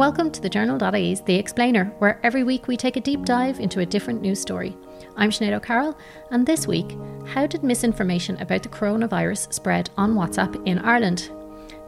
Welcome to the Journal.ie's The Explainer, where every week we take a deep dive into a different news story. I'm Sinead O'Carroll, and this week, how did misinformation about the coronavirus spread on WhatsApp in Ireland?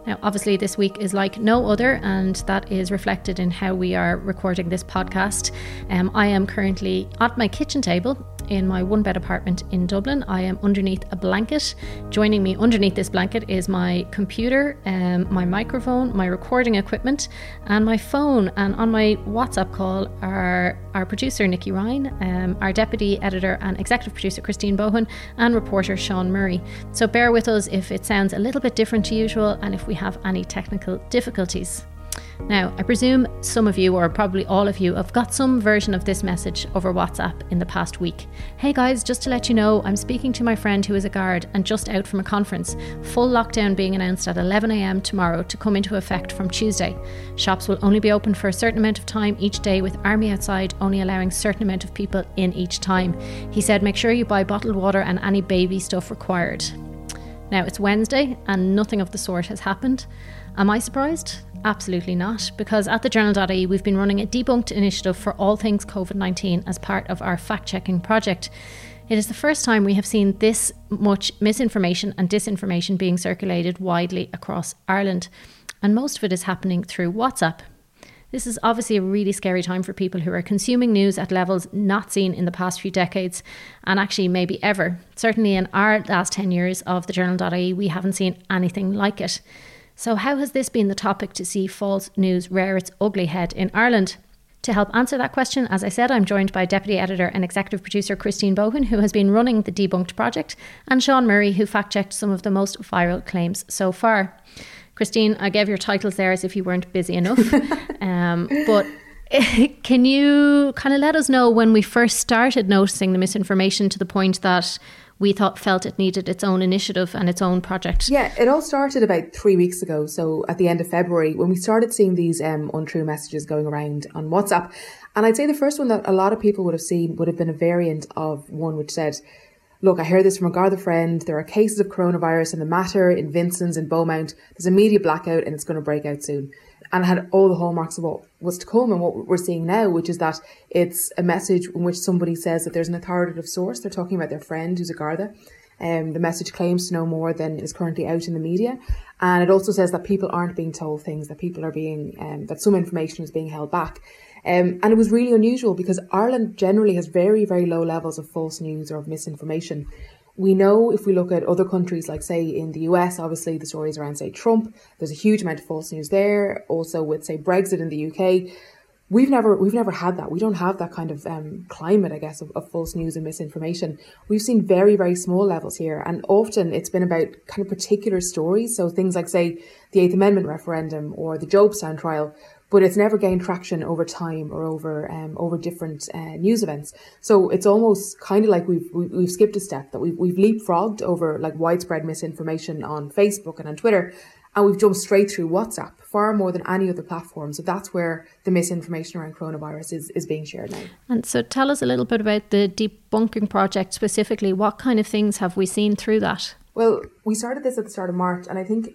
Now, obviously, this week is like no other, and that is reflected in how we are recording this podcast. Um, I am currently at my kitchen table in my one bed apartment in Dublin. I am underneath a blanket. Joining me underneath this blanket is my computer, um, my microphone, my recording equipment, and my phone. And on my WhatsApp call are our producer, Nikki Ryan, um, our deputy editor and executive producer, Christine Bohan, and reporter, Sean Murray. So bear with us if it sounds a little bit different to usual and if we have any technical difficulties. Now, I presume some of you, or probably all of you, have got some version of this message over WhatsApp in the past week. Hey guys, just to let you know, I'm speaking to my friend who is a guard and just out from a conference. Full lockdown being announced at 11am tomorrow to come into effect from Tuesday. Shops will only be open for a certain amount of time each day, with Army outside only allowing certain amount of people in each time. He said, make sure you buy bottled water and any baby stuff required. Now, it's Wednesday and nothing of the sort has happened. Am I surprised? Absolutely not, because at the Journal.ie we've been running a debunked initiative for all things COVID 19 as part of our fact checking project. It is the first time we have seen this much misinformation and disinformation being circulated widely across Ireland, and most of it is happening through WhatsApp. This is obviously a really scary time for people who are consuming news at levels not seen in the past few decades, and actually maybe ever. Certainly in our last 10 years of the Journal.ie, we haven't seen anything like it. So, how has this been the topic to see false news rear its ugly head in Ireland? To help answer that question, as I said, I'm joined by Deputy Editor and Executive Producer Christine Bohan, who has been running the Debunked project, and Sean Murray, who fact checked some of the most viral claims so far. Christine, I gave your titles there as if you weren't busy enough. um, but can you kind of let us know when we first started noticing the misinformation to the point that we thought felt it needed its own initiative and its own project. Yeah, it all started about three weeks ago. So at the end of February, when we started seeing these um, untrue messages going around on WhatsApp, and I'd say the first one that a lot of people would have seen would have been a variant of one which said. Look, I heard this from a Garda friend. There are cases of coronavirus in the Mater, in Vincent's, in Beaumont. There's a media blackout and it's going to break out soon and it had all the hallmarks of what was to come and what we're seeing now, which is that it's a message in which somebody says that there's an authoritative source. They're talking about their friend who's a Garda. Um, the message claims to know more than is currently out in the media. And it also says that people aren't being told things, that people are being, um, that some information is being held back. Um, and it was really unusual because Ireland generally has very, very low levels of false news or of misinformation. We know if we look at other countries, like say in the US, obviously the stories around say Trump, there's a huge amount of false news there. Also with say Brexit in the UK, we've never we've never had that. We don't have that kind of um, climate, I guess, of, of false news and misinformation. We've seen very very small levels here, and often it's been about kind of particular stories. So things like say the Eighth Amendment referendum or the Jobstown trial, but it's never gained traction over time or over um, over different uh, news events. So it's almost kind of like we've we've skipped a step that we've we've leapfrogged over like widespread misinformation on Facebook and on Twitter, and we've jumped straight through WhatsApp far more than any other platform. So that's where the misinformation around coronavirus is is being shared now. And so tell us a little bit about the debunking project specifically. What kind of things have we seen through that? Well, we started this at the start of March, and I think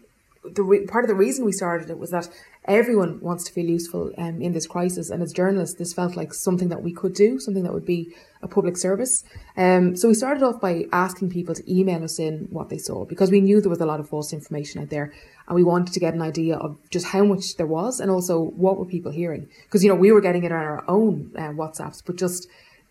the re- part of the reason we started it was that everyone wants to feel useful um, in this crisis, and as journalists, this felt like something that we could do, something that would be a public service. Um, so we started off by asking people to email us in what they saw because we knew there was a lot of false information out there, and we wanted to get an idea of just how much there was, and also what were people hearing because you know we were getting it on our own uh, WhatsApps, but just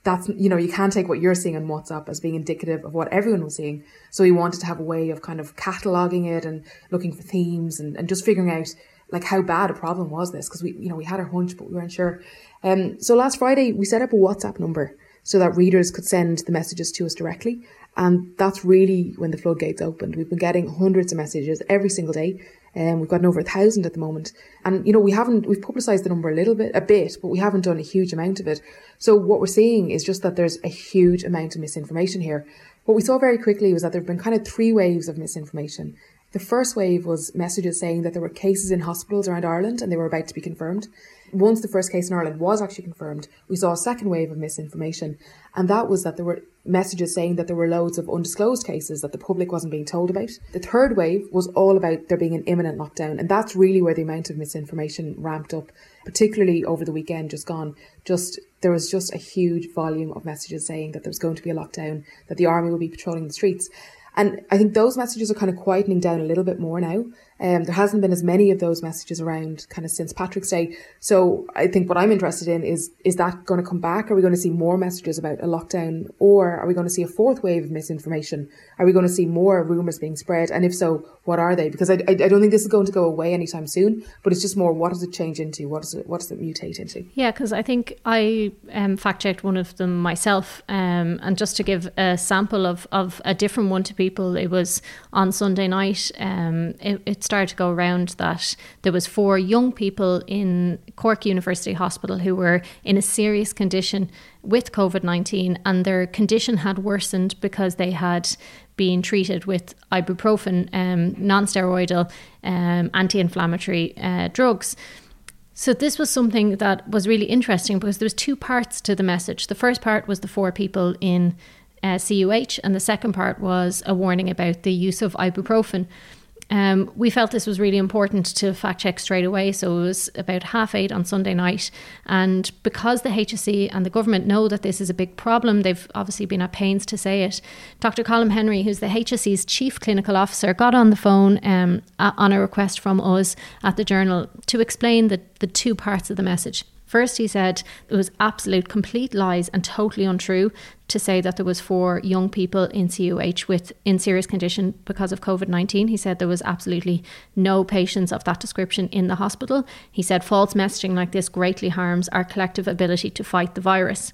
that's you know you can't take what you're seeing on WhatsApp as being indicative of what everyone was seeing. So we wanted to have a way of kind of cataloging it and looking for themes and, and just figuring out like how bad a problem was this because we you know we had a hunch but we weren't sure. Um, so last Friday we set up a WhatsApp number so that readers could send the messages to us directly. And that's really when the floodgates opened. We've been getting hundreds of messages every single day and um, we've gotten over a thousand at the moment. And, you know, we haven't, we've publicised the number a little bit, a bit, but we haven't done a huge amount of it. So what we're seeing is just that there's a huge amount of misinformation here. What we saw very quickly was that there have been kind of three waves of misinformation. The first wave was messages saying that there were cases in hospitals around Ireland and they were about to be confirmed. Once the first case in Ireland was actually confirmed, we saw a second wave of misinformation, and that was that there were messages saying that there were loads of undisclosed cases that the public wasn't being told about. The third wave was all about there being an imminent lockdown, and that's really where the amount of misinformation ramped up, particularly over the weekend just gone. Just there was just a huge volume of messages saying that there was going to be a lockdown, that the army would be patrolling the streets. And I think those messages are kind of quietening down a little bit more now. Um, there hasn't been as many of those messages around kind of since Patrick's Day. So I think what I'm interested in is is that going to come back? Are we going to see more messages about a lockdown, or are we going to see a fourth wave of misinformation? Are we going to see more rumours being spread? And if so, what are they? Because I, I, I don't think this is going to go away anytime soon. But it's just more what does it change into? What does it what does it mutate into? Yeah, because I think I um, fact checked one of them myself, um, and just to give a sample of of a different one to people, it was on Sunday night. Um, it, it's started to go around that there was four young people in Cork University Hospital who were in a serious condition with COVID-19 and their condition had worsened because they had been treated with ibuprofen, um, non-steroidal um, anti-inflammatory uh, drugs. So this was something that was really interesting because there was two parts to the message. The first part was the four people in uh, CUH, and the second part was a warning about the use of ibuprofen. Um, we felt this was really important to fact check straight away. So it was about half eight on Sunday night. And because the HSE and the government know that this is a big problem, they've obviously been at pains to say it. Dr. Colm Henry, who's the HSE's chief clinical officer, got on the phone um, on a request from us at the journal to explain the, the two parts of the message. First, he said it was absolute, complete lies and totally untrue to say that there was four young people in CUH with in serious condition because of COVID-19. He said there was absolutely no patients of that description in the hospital. He said false messaging like this greatly harms our collective ability to fight the virus.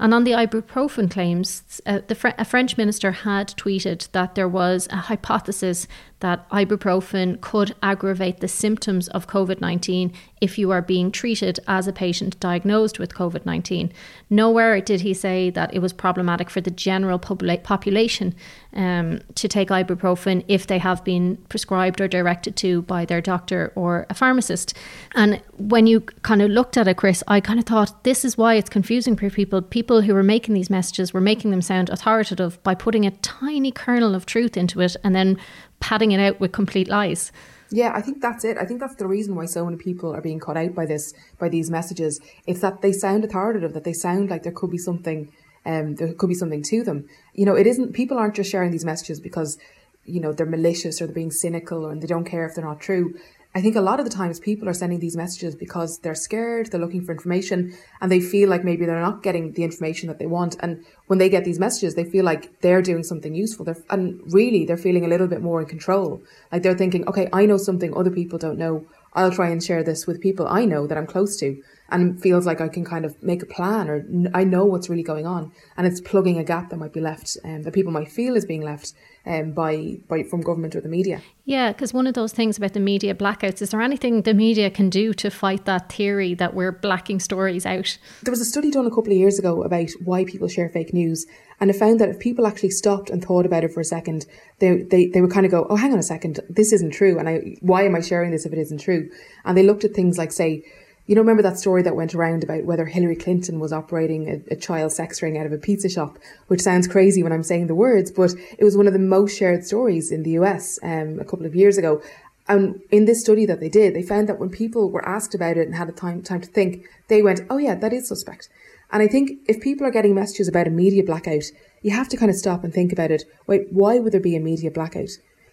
And on the ibuprofen claims, uh, a French minister had tweeted that there was a hypothesis that ibuprofen could aggravate the symptoms of COVID 19 if you are being treated as a patient diagnosed with COVID 19. Nowhere did he say that it was problematic for the general public population um, to take ibuprofen if they have been prescribed or directed to by their doctor or a pharmacist. And when you kind of looked at it, Chris, I kind of thought this is why it's confusing for people. People who were making these messages were making them sound authoritative by putting a tiny kernel of truth into it and then padding it out with complete lies. Yeah, I think that's it. I think that's the reason why so many people are being caught out by this, by these messages. It's that they sound authoritative, that they sound like there could be something um, there could be something to them. You know, it isn't, people aren't just sharing these messages because, you know, they're malicious or they're being cynical or, and they don't care if they're not true. I think a lot of the times people are sending these messages because they're scared, they're looking for information, and they feel like maybe they're not getting the information that they want. And when they get these messages, they feel like they're doing something useful. They're, and really, they're feeling a little bit more in control. Like they're thinking, okay, I know something other people don't know. I'll try and share this with people I know that I'm close to and feels like I can kind of make a plan or I know what's really going on, and it's plugging a gap that might be left, um, that people might feel is being left um, by by from government or the media. Yeah, because one of those things about the media blackouts is there anything the media can do to fight that theory that we're blacking stories out? There was a study done a couple of years ago about why people share fake news, and it found that if people actually stopped and thought about it for a second, they they, they would kind of go, "Oh, hang on a second, this isn't true," and I why am I sharing this if it isn't true? And they looked at things like, say you know, remember that story that went around about whether Hillary Clinton was operating a, a, child sex ring out of a pizza shop, which sounds crazy when I'm saying the words, but it was one of the most shared stories in the US um, a couple of years ago. And in this study that they did, they found that when people were asked about it and had a time time to think, they went, "Oh yeah, that is suspect." And I think if people are getting messages about a media blackout, you have to kind of stop and think about it. Wait, why would there be a media blackout?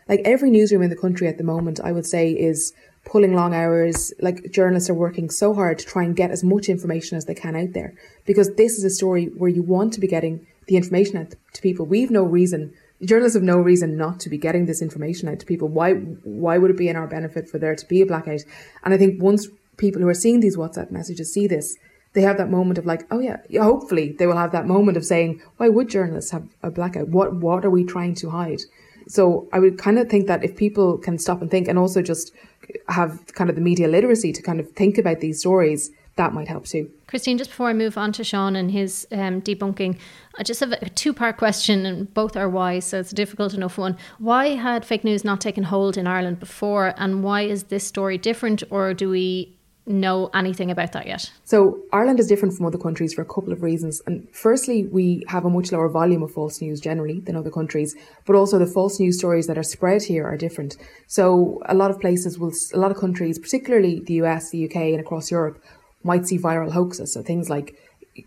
Like every newsroom in the country at the moment, I would say is pulling long hours. Like journalists are working so hard to try and get as much information as they can out there because this is a story where you want to be getting the information out to people. We've no reason. Journalists have no reason not to be getting this information out to people. Why? Why would it be in our benefit for there to be a blackout? And I think once people who are seeing these WhatsApp messages see this, they have that moment of like, oh yeah, hopefully they will have that moment of saying, why would journalists have a blackout? What what are we trying to hide? So I would kind of think that if people can stop and think and also just have kind of the media literacy to kind of think about these stories, that might help too. Christine, just before I move on to Sean and his um, debunking, I just have a two part question, and both are why, so it's a difficult enough one. Why had fake news not taken hold in Ireland before, and why is this story different, or do we know anything about that yet? So, Ireland is different from other countries for a couple of reasons. And firstly, we have a much lower volume of false news generally than other countries, but also the false news stories that are spread here are different. So, a lot of places will, a lot of countries, particularly the US, the UK, and across Europe, might see viral hoaxes. So, things like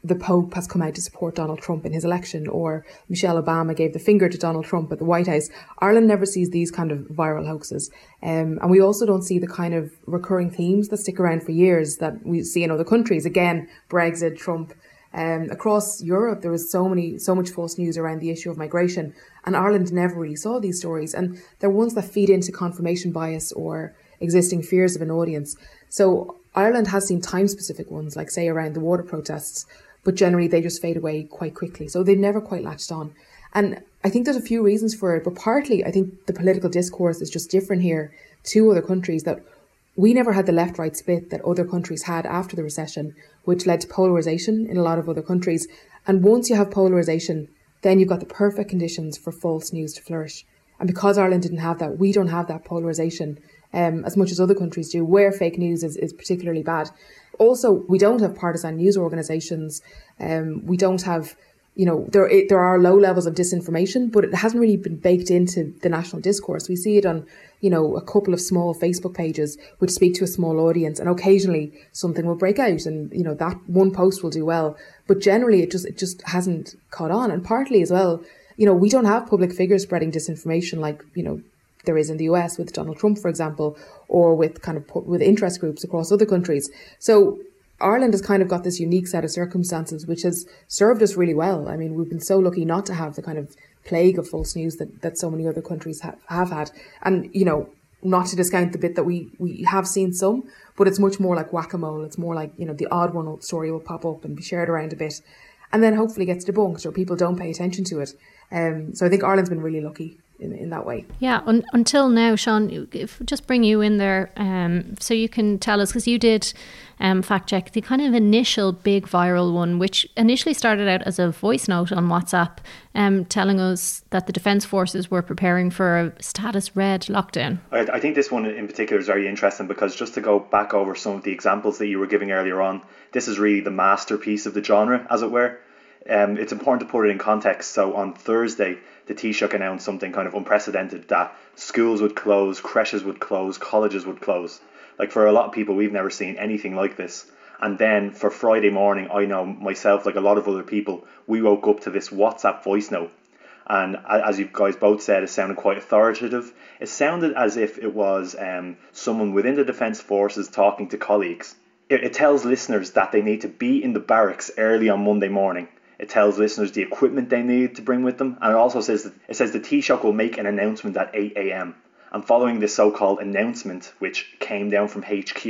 the Pope has come out to support Donald Trump in his election, or Michelle Obama gave the finger to Donald Trump at the White House. Ireland never sees these kind of viral hoaxes. Um, and we also don't see the kind of recurring themes that stick around for years that we see in other countries. Again, Brexit, Trump. Um, across Europe, there was so many, so much false news around the issue of migration, and Ireland never really saw these stories. And they're ones that feed into confirmation bias or existing fears of an audience. So Ireland has seen time specific ones, like say around the water protests, but generally they just fade away quite quickly. So they've never quite latched on. And I think there's a few reasons for it, but partly I think the political discourse is just different here to other countries that we never had the left right split that other countries had after the recession, which led to polarization in a lot of other countries. And once you have polarization, then you've got the perfect conditions for false news to flourish. And because Ireland didn't have that, we don't have that polarization um, as much as other countries do, where fake news is, is particularly bad. Also, we don't have partisan news organisations. Um, we don't have, you know, there there are low levels of disinformation, but it hasn't really been baked into the national discourse. We see it on, you know, a couple of small Facebook pages which speak to a small audience, and occasionally something will break out, and you know that one post will do well. But generally, it just it just hasn't caught on, and partly as well, you know, we don't have public figures spreading disinformation like you know there is in the US with Donald Trump, for example, or with kind of with interest groups across other countries. So Ireland has kind of got this unique set of circumstances which has served us really well. I mean, we've been so lucky not to have the kind of plague of false news that, that so many other countries have, have had. And, you know, not to discount the bit that we, we have seen some, but it's much more like whack a mole. It's more like, you know, the odd one old story will pop up and be shared around a bit and then hopefully gets debunked or people don't pay attention to it. Um, so I think Ireland's been really lucky in, in that way. Yeah, un- until now, Sean, if just bring you in there um, so you can tell us, because you did um, fact check the kind of initial big viral one, which initially started out as a voice note on WhatsApp um, telling us that the Defence Forces were preparing for a status red lockdown. I, I think this one in particular is very interesting because just to go back over some of the examples that you were giving earlier on, this is really the masterpiece of the genre, as it were. Um, it's important to put it in context. So on Thursday, the Taoiseach announced something kind of unprecedented that schools would close, creches would close, colleges would close. Like for a lot of people, we've never seen anything like this. And then for Friday morning, I know myself, like a lot of other people, we woke up to this WhatsApp voice note. And as you guys both said, it sounded quite authoritative. It sounded as if it was um, someone within the Defence Forces talking to colleagues. It, it tells listeners that they need to be in the barracks early on Monday morning it tells listeners the equipment they need to bring with them, and it also says that it says the Taoiseach will make an announcement at 8 a.m. And following this so-called announcement, which came down from HQ,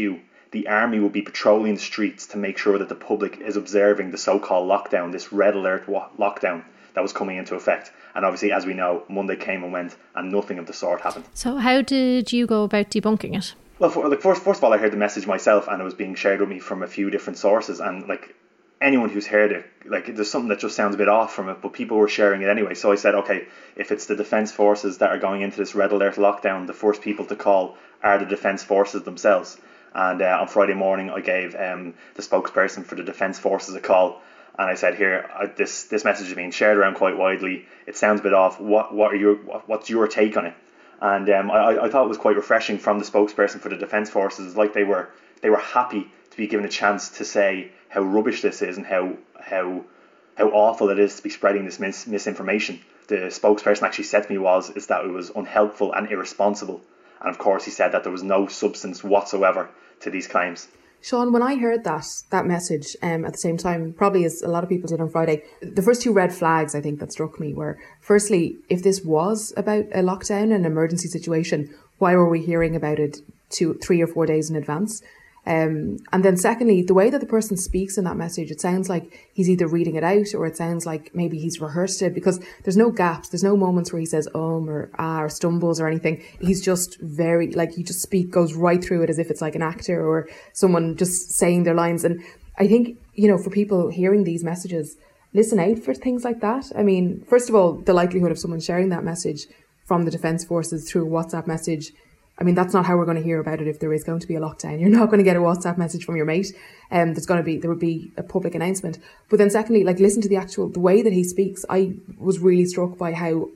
the army will be patrolling the streets to make sure that the public is observing the so-called lockdown, this red alert wa- lockdown that was coming into effect. And obviously, as we know, Monday came and went, and nothing of the sort happened. So, how did you go about debunking it? Well, for, like first, first of all, I heard the message myself, and it was being shared with me from a few different sources, and like anyone who's heard it, like there's something that just sounds a bit off from it, but people were sharing it anyway. So I said, okay, if it's the defence forces that are going into this red alert lockdown, the first people to call are the defence forces themselves. And uh, on Friday morning, I gave um, the spokesperson for the defence forces a call, and I said, here, uh, this this message is being shared around quite widely. It sounds a bit off. What what are your what's your take on it? And um, I I thought it was quite refreshing from the spokesperson for the defence forces, like they were they were happy to be given a chance to say how rubbish this is and how how how awful it is to be spreading this mis- misinformation. The spokesperson actually said to me was is that it was unhelpful and irresponsible, and of course he said that there was no substance whatsoever to these claims. Sean, when I heard that that message um, at the same time, probably as a lot of people did on Friday, the first two red flags I think that struck me were firstly, if this was about a lockdown, an emergency situation, why were we hearing about it two, three or four days in advance? Um, and then secondly, the way that the person speaks in that message, it sounds like he's either reading it out or it sounds like maybe he's rehearsed it because there's no gaps. There's no moments where he says um or ah or stumbles or anything. He's just very, like he just speak, goes right through it as if it's like an actor or someone just saying their lines. And I think, you know, for people hearing these messages, listen out for things like that. I mean, first of all, the likelihood of someone sharing that message from the Defence Forces through a WhatsApp message I mean, that's not how we're going to hear about it if there is going to be a lockdown. You're not going to get a WhatsApp message from your mate. Um, there's going to be, there would be a public announcement. But then secondly, like listen to the actual, the way that he speaks. I was really struck by how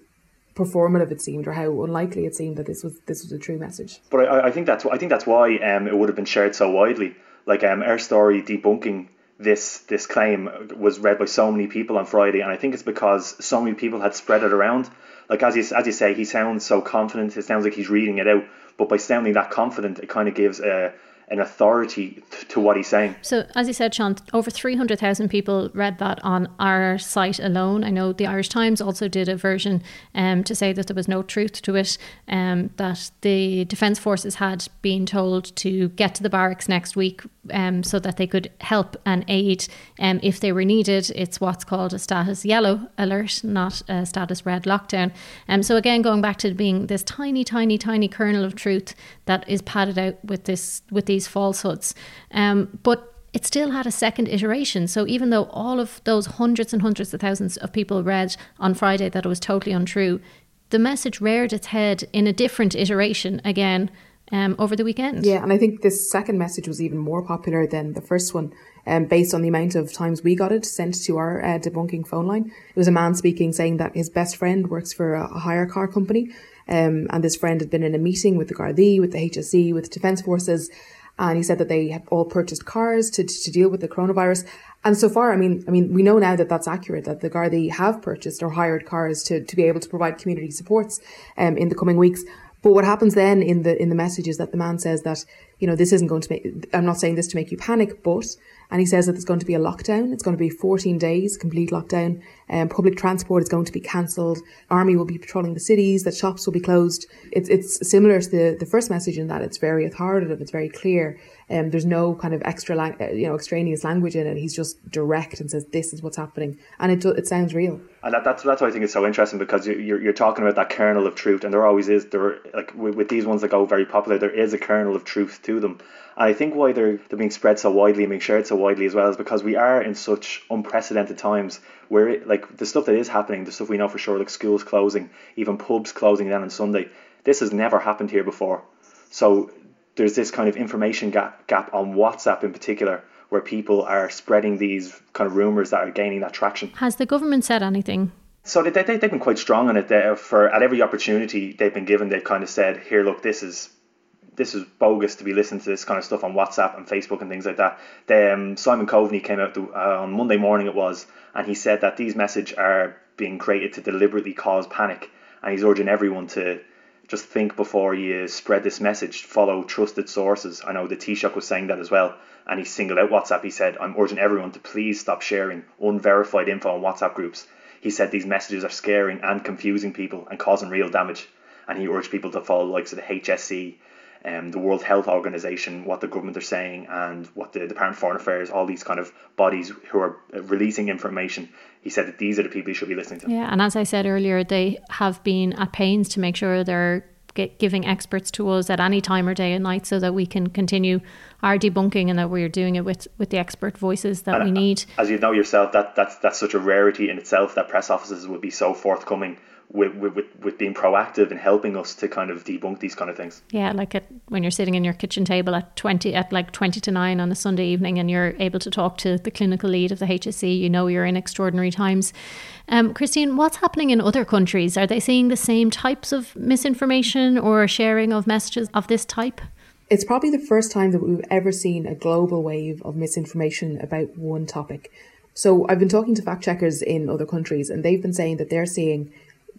performative it seemed or how unlikely it seemed that this was, this was a true message. But I, I think that's, I think that's why, um, it would have been shared so widely. Like, um, our story debunking this this claim was read by so many people on Friday, and I think it's because so many people had spread it around. Like as you as you say, he sounds so confident. It sounds like he's reading it out, but by sounding that confident, it kind of gives a an authority to what he's saying. So, as you said, Sean, over 300,000 people read that on our site alone. I know the Irish Times also did a version um, to say that there was no truth to it, um, that the Defence Forces had been told to get to the barracks next week um, so that they could help and aid um, if they were needed. It's what's called a status yellow alert, not a status red lockdown. Um, so again, going back to being this tiny, tiny, tiny kernel of truth that is padded out with this with these falsehoods, um, but. It still had a second iteration. So, even though all of those hundreds and hundreds of thousands of people read on Friday that it was totally untrue, the message reared its head in a different iteration again um, over the weekend. Yeah, and I think this second message was even more popular than the first one, um, based on the amount of times we got it sent to our uh, debunking phone line. It was a man speaking saying that his best friend works for a, hire car company, um, and this friend had been in a meeting with the Gardaí, with the HSE, with Defence Forces, and he said that they had all purchased cars to, to deal with the coronavirus. And so far, I mean, I mean, we know now that that's accurate, that the Gardaí have purchased or hired cars to, to be able to provide community supports um, in the coming weeks. But what happens then in the in the message is that the man says that you know this isn't going to make. I'm not saying this to make you panic, but and he says that there's going to be a lockdown. It's going to be 14 days complete lockdown. Um, public transport is going to be cancelled. Army will be patrolling the cities. That shops will be closed. It's it's similar to the the first message in that it's very authoritative. It's very clear. Um, there's no kind of extra, lang- uh, you know, extraneous language in it. He's just direct and says, "This is what's happening," and it it sounds real. And that, that's that's why I think it's so interesting because you're you're talking about that kernel of truth, and there always is. There like with, with these ones that go very popular, there is a kernel of truth to them. And I think why they're they're being spread so widely and being shared so widely as well is because we are in such unprecedented times where it, like the stuff that is happening, the stuff we know for sure, like schools closing, even pubs closing down on Sunday. This has never happened here before. So there's this kind of information gap gap on WhatsApp in particular where people are spreading these kind of rumors that are gaining that traction. Has the government said anything? So they, they, they've been quite strong on it. They, for at every opportunity they've been given, they've kind of said, "Here, look, this is this is bogus to be listening to this kind of stuff on WhatsApp and Facebook and things like that." The, um, Simon Coveney came out the, uh, on Monday morning, it was, and he said that these messages are being created to deliberately cause panic, and he's urging everyone to just think before you spread this message. Follow trusted sources. I know the Taoiseach was saying that as well, and he singled out WhatsApp. He said, "I'm urging everyone to please stop sharing unverified info on WhatsApp groups." He said these messages are scaring and confusing people and causing real damage, and he urged people to follow the likes of the HSE, um, the World Health Organization, what the government are saying, and what the Department of Foreign Affairs, all these kind of bodies who are releasing information. He said that these are the people you should be listening to. Yeah, and as I said earlier, they have been at pains to make sure they're giving experts to us at any time or day and night so that we can continue our debunking and that we're doing it with, with the expert voices that and we uh, need. As you know yourself, that that's that's such a rarity in itself that press offices would be so forthcoming with, with, with being proactive and helping us to kind of debunk these kind of things. Yeah, like at, when you're sitting in your kitchen table at 20, at like 20 to 9 on a Sunday evening and you're able to talk to the clinical lead of the HSE, you know you're in extraordinary times. Um, Christine, what's happening in other countries? Are they seeing the same types of misinformation or sharing of messages of this type? It's probably the first time that we've ever seen a global wave of misinformation about one topic. So I've been talking to fact checkers in other countries and they've been saying that they're seeing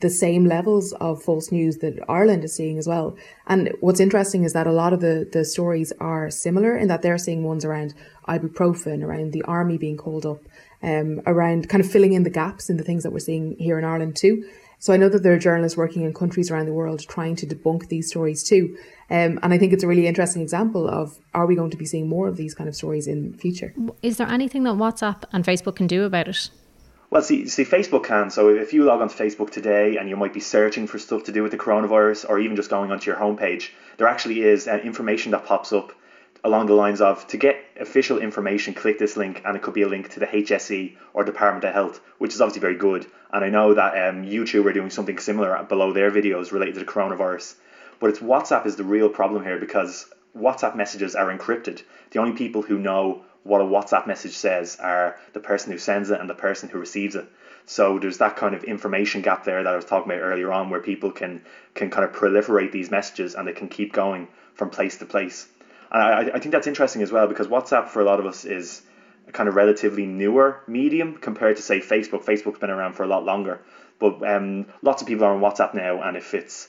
the same levels of false news that Ireland is seeing as well. And what's interesting is that a lot of the, the stories are similar in that they're seeing ones around ibuprofen, around the army being called up, um, around kind of filling in the gaps in the things that we're seeing here in Ireland too. So I know that there are journalists working in countries around the world trying to debunk these stories too. Um, and I think it's a really interesting example of are we going to be seeing more of these kind of stories in the future? Is there anything that WhatsApp and Facebook can do about it? Well, see, see, Facebook can. So if you log onto Facebook today and you might be searching for stuff to do with the coronavirus, or even just going onto your homepage, there actually is uh, information that pops up along the lines of to get official information, click this link, and it could be a link to the HSE or Department of Health, which is obviously very good. And I know that um, YouTube are doing something similar below their videos related to the coronavirus. But it's WhatsApp is the real problem here because WhatsApp messages are encrypted. The only people who know what a WhatsApp message says are the person who sends it and the person who receives it. So there's that kind of information gap there that I was talking about earlier on, where people can can kind of proliferate these messages and they can keep going from place to place. And I, I think that's interesting as well because WhatsApp for a lot of us is a kind of relatively newer medium compared to say Facebook. Facebook's been around for a lot longer, but um, lots of people are on WhatsApp now, and if it's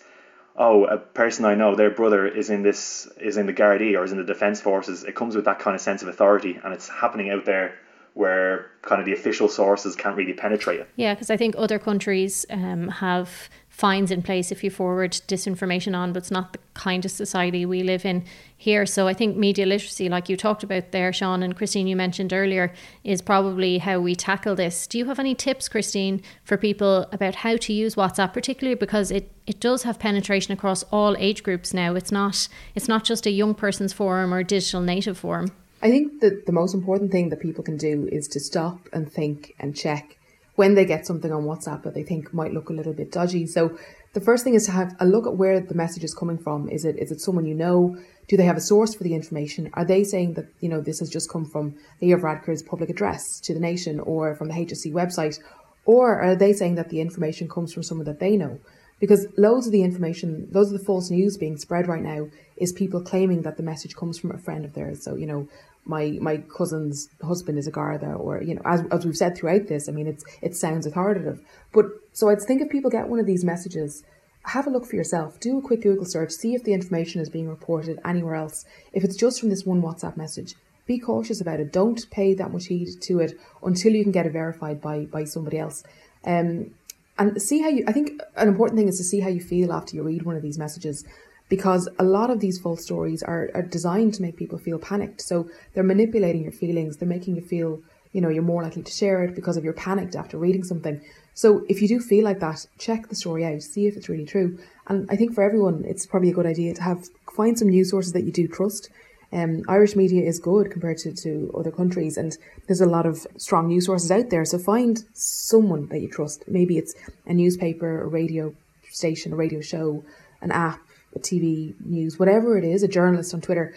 oh, a person I know, their brother is in this is in the Gardaí or is in the Defence Forces, it comes with that kind of sense of authority, and it's happening out there where kind of the official sources can't really penetrate it. Yeah, because I think other countries um, have fines in place if you forward disinformation on, but it's not the kind of society we live in here. So I think media literacy, like you talked about there, Sean and Christine, you mentioned earlier, is probably how we tackle this. Do you have any tips, Christine, for people about how to use WhatsApp, particularly because it, it does have penetration across all age groups now? It's not it's not just a young person's forum or digital native forum. I think that the most important thing that people can do is to stop and think and check when they get something on WhatsApp that they think might look a little bit dodgy. So the first thing is to have a look at where the message is coming from. Is it is it someone you know? Do they have a source for the information? Are they saying that you know this has just come from Leo Varadkar's public address to the nation or from the HSE website, or are they saying that the information comes from someone that they know? Because loads of the information, loads of the false news being spread right now is people claiming that the message comes from a friend of theirs. So you know, my my cousin's husband is a Garda, or you know, as, as we've said throughout this, I mean, it's it sounds authoritative. But so I'd think if people get one of these messages, have a look for yourself. Do a quick Google search, see if the information is being reported anywhere else. If it's just from this one WhatsApp message, be cautious about it. Don't pay that much heed to it until you can get it verified by by somebody else. Um, and see how you. I think an important thing is to see how you feel after you read one of these messages because a lot of these false stories are, are designed to make people feel panicked. So they're manipulating your feelings, they're making you feel, you know, you're more likely to share it because of you're panicked after reading something. So if you do feel like that, check the story out, see if it's really true. And I think for everyone, it's probably a good idea to have find some news sources that you do trust. Um, Irish media is good compared to, to other countries, and there's a lot of strong news sources out there. So find someone that you trust. Maybe it's a newspaper, a radio station, a radio show, an app, TV news, whatever it is, a journalist on Twitter,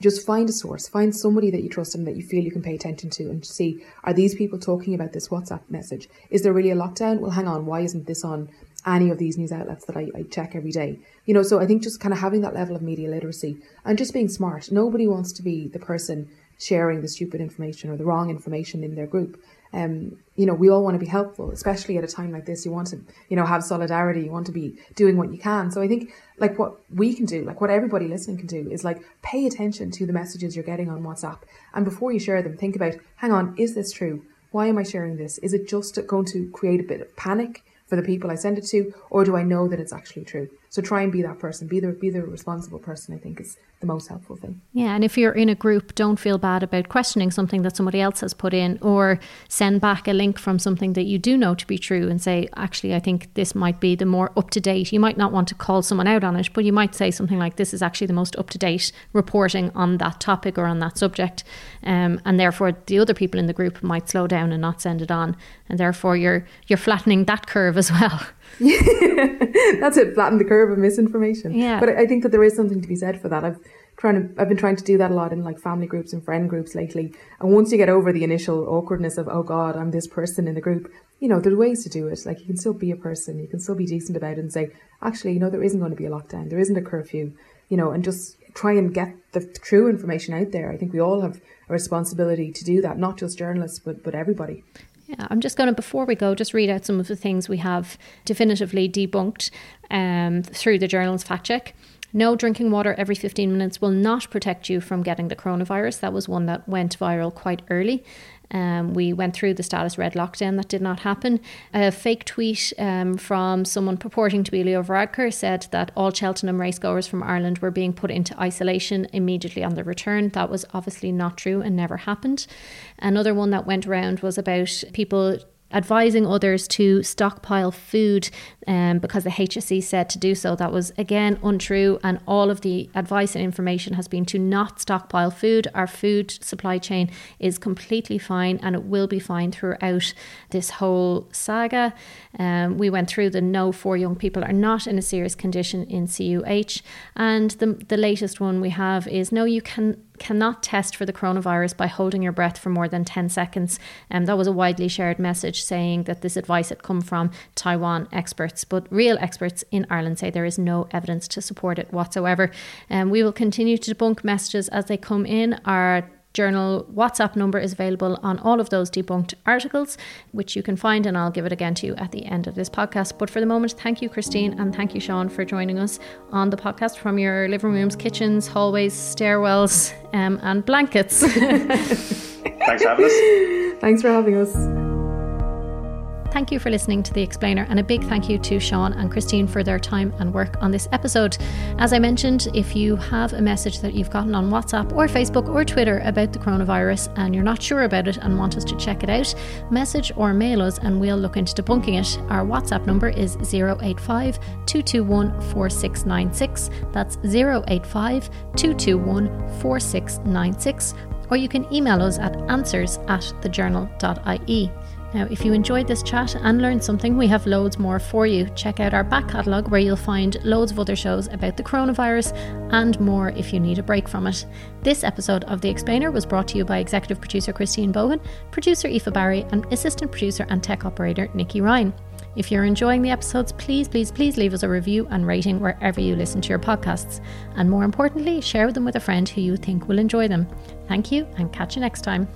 just find a source, find somebody that you trust and that you feel you can pay attention to and see are these people talking about this WhatsApp message? Is there really a lockdown? Well, hang on, why isn't this on any of these news outlets that I, I check every day? You know, so I think just kind of having that level of media literacy and just being smart. Nobody wants to be the person sharing the stupid information or the wrong information in their group um, you know, we all want to be helpful, especially at a time like this. You want to, you know, have solidarity. You want to be doing what you can. So I think, like, what we can do, like, what everybody listening can do, is like pay attention to the messages you're getting on WhatsApp, and before you share them, think about, hang on, is this true? Why am I sharing this? Is it just going to create a bit of panic? for the people I send it to, or do I know that it's actually true? So try and be that person, be the be the responsible person. I think is the most helpful thing. Yeah, and if you're in a group, don't feel bad about questioning something that somebody else has put in, or send back a link from something that you do know to be true, and say, actually, I think this might be the more up to date. You might not want to call someone out on it, but you might say something like, "This is actually the most up to date reporting on that topic or on that subject," um, and therefore the other people in the group might slow down and not send it on, and therefore you're you're flattening that curve as well. That's it, flatten the curve of misinformation. Yeah. But I think that there is something to be said for that. I've trying to I've been trying to do that a lot in like family groups and friend groups lately. And once you get over the initial awkwardness of, oh God, I'm this person in the group, you know, there's ways to do it. Like you can still be a person, you can still be decent about it and say, actually, you know, there isn't going to be a lockdown, there isn't a curfew, you know, and just try and get the true information out there. I think we all have a responsibility to do that, not just journalists, but but everybody. Yeah, I'm just going to, before we go, just read out some of the things we have definitively debunked um, through the journal's fact check. No drinking water every 15 minutes will not protect you from getting the coronavirus. That was one that went viral quite early. Um, we went through the status red lockdown. That did not happen. A fake tweet um, from someone purporting to be Leo Varadkar said that all Cheltenham racegoers from Ireland were being put into isolation immediately on their return. That was obviously not true and never happened. Another one that went around was about people advising others to stockpile food um, because the HSE said to do so. That was again untrue, and all of the advice and information has been to not stockpile food. Our food supply chain is completely fine, and it will be fine throughout this whole saga. Um, we went through the no four young people are not in a serious condition in CUH, and the the latest one we have is no, you can cannot test for the coronavirus by holding your breath for more than 10 seconds. And um, that was a widely shared message saying that this advice had come from Taiwan experts, but real experts in Ireland say there is no evidence to support it whatsoever. And um, we will continue to debunk messages as they come in. Our Journal WhatsApp number is available on all of those debunked articles, which you can find, and I'll give it again to you at the end of this podcast. But for the moment, thank you, Christine, and thank you, Sean, for joining us on the podcast from your living rooms, kitchens, hallways, stairwells, um, and blankets. Thanks for having us. Thanks for having us. Thank you for listening to The Explainer, and a big thank you to Sean and Christine for their time and work on this episode. As I mentioned, if you have a message that you've gotten on WhatsApp or Facebook or Twitter about the coronavirus and you're not sure about it and want us to check it out, message or mail us and we'll look into debunking it. Our WhatsApp number is 085 221 4696. That's 085 221 4696. Or you can email us at answers at thejournal.ie. Now, if you enjoyed this chat and learned something, we have loads more for you. Check out our back catalogue where you'll find loads of other shows about the coronavirus and more if you need a break from it. This episode of The Explainer was brought to you by executive producer Christine Bohan, producer Aoife Barry, and assistant producer and tech operator Nikki Ryan. If you're enjoying the episodes, please, please, please leave us a review and rating wherever you listen to your podcasts. And more importantly, share them with a friend who you think will enjoy them. Thank you and catch you next time.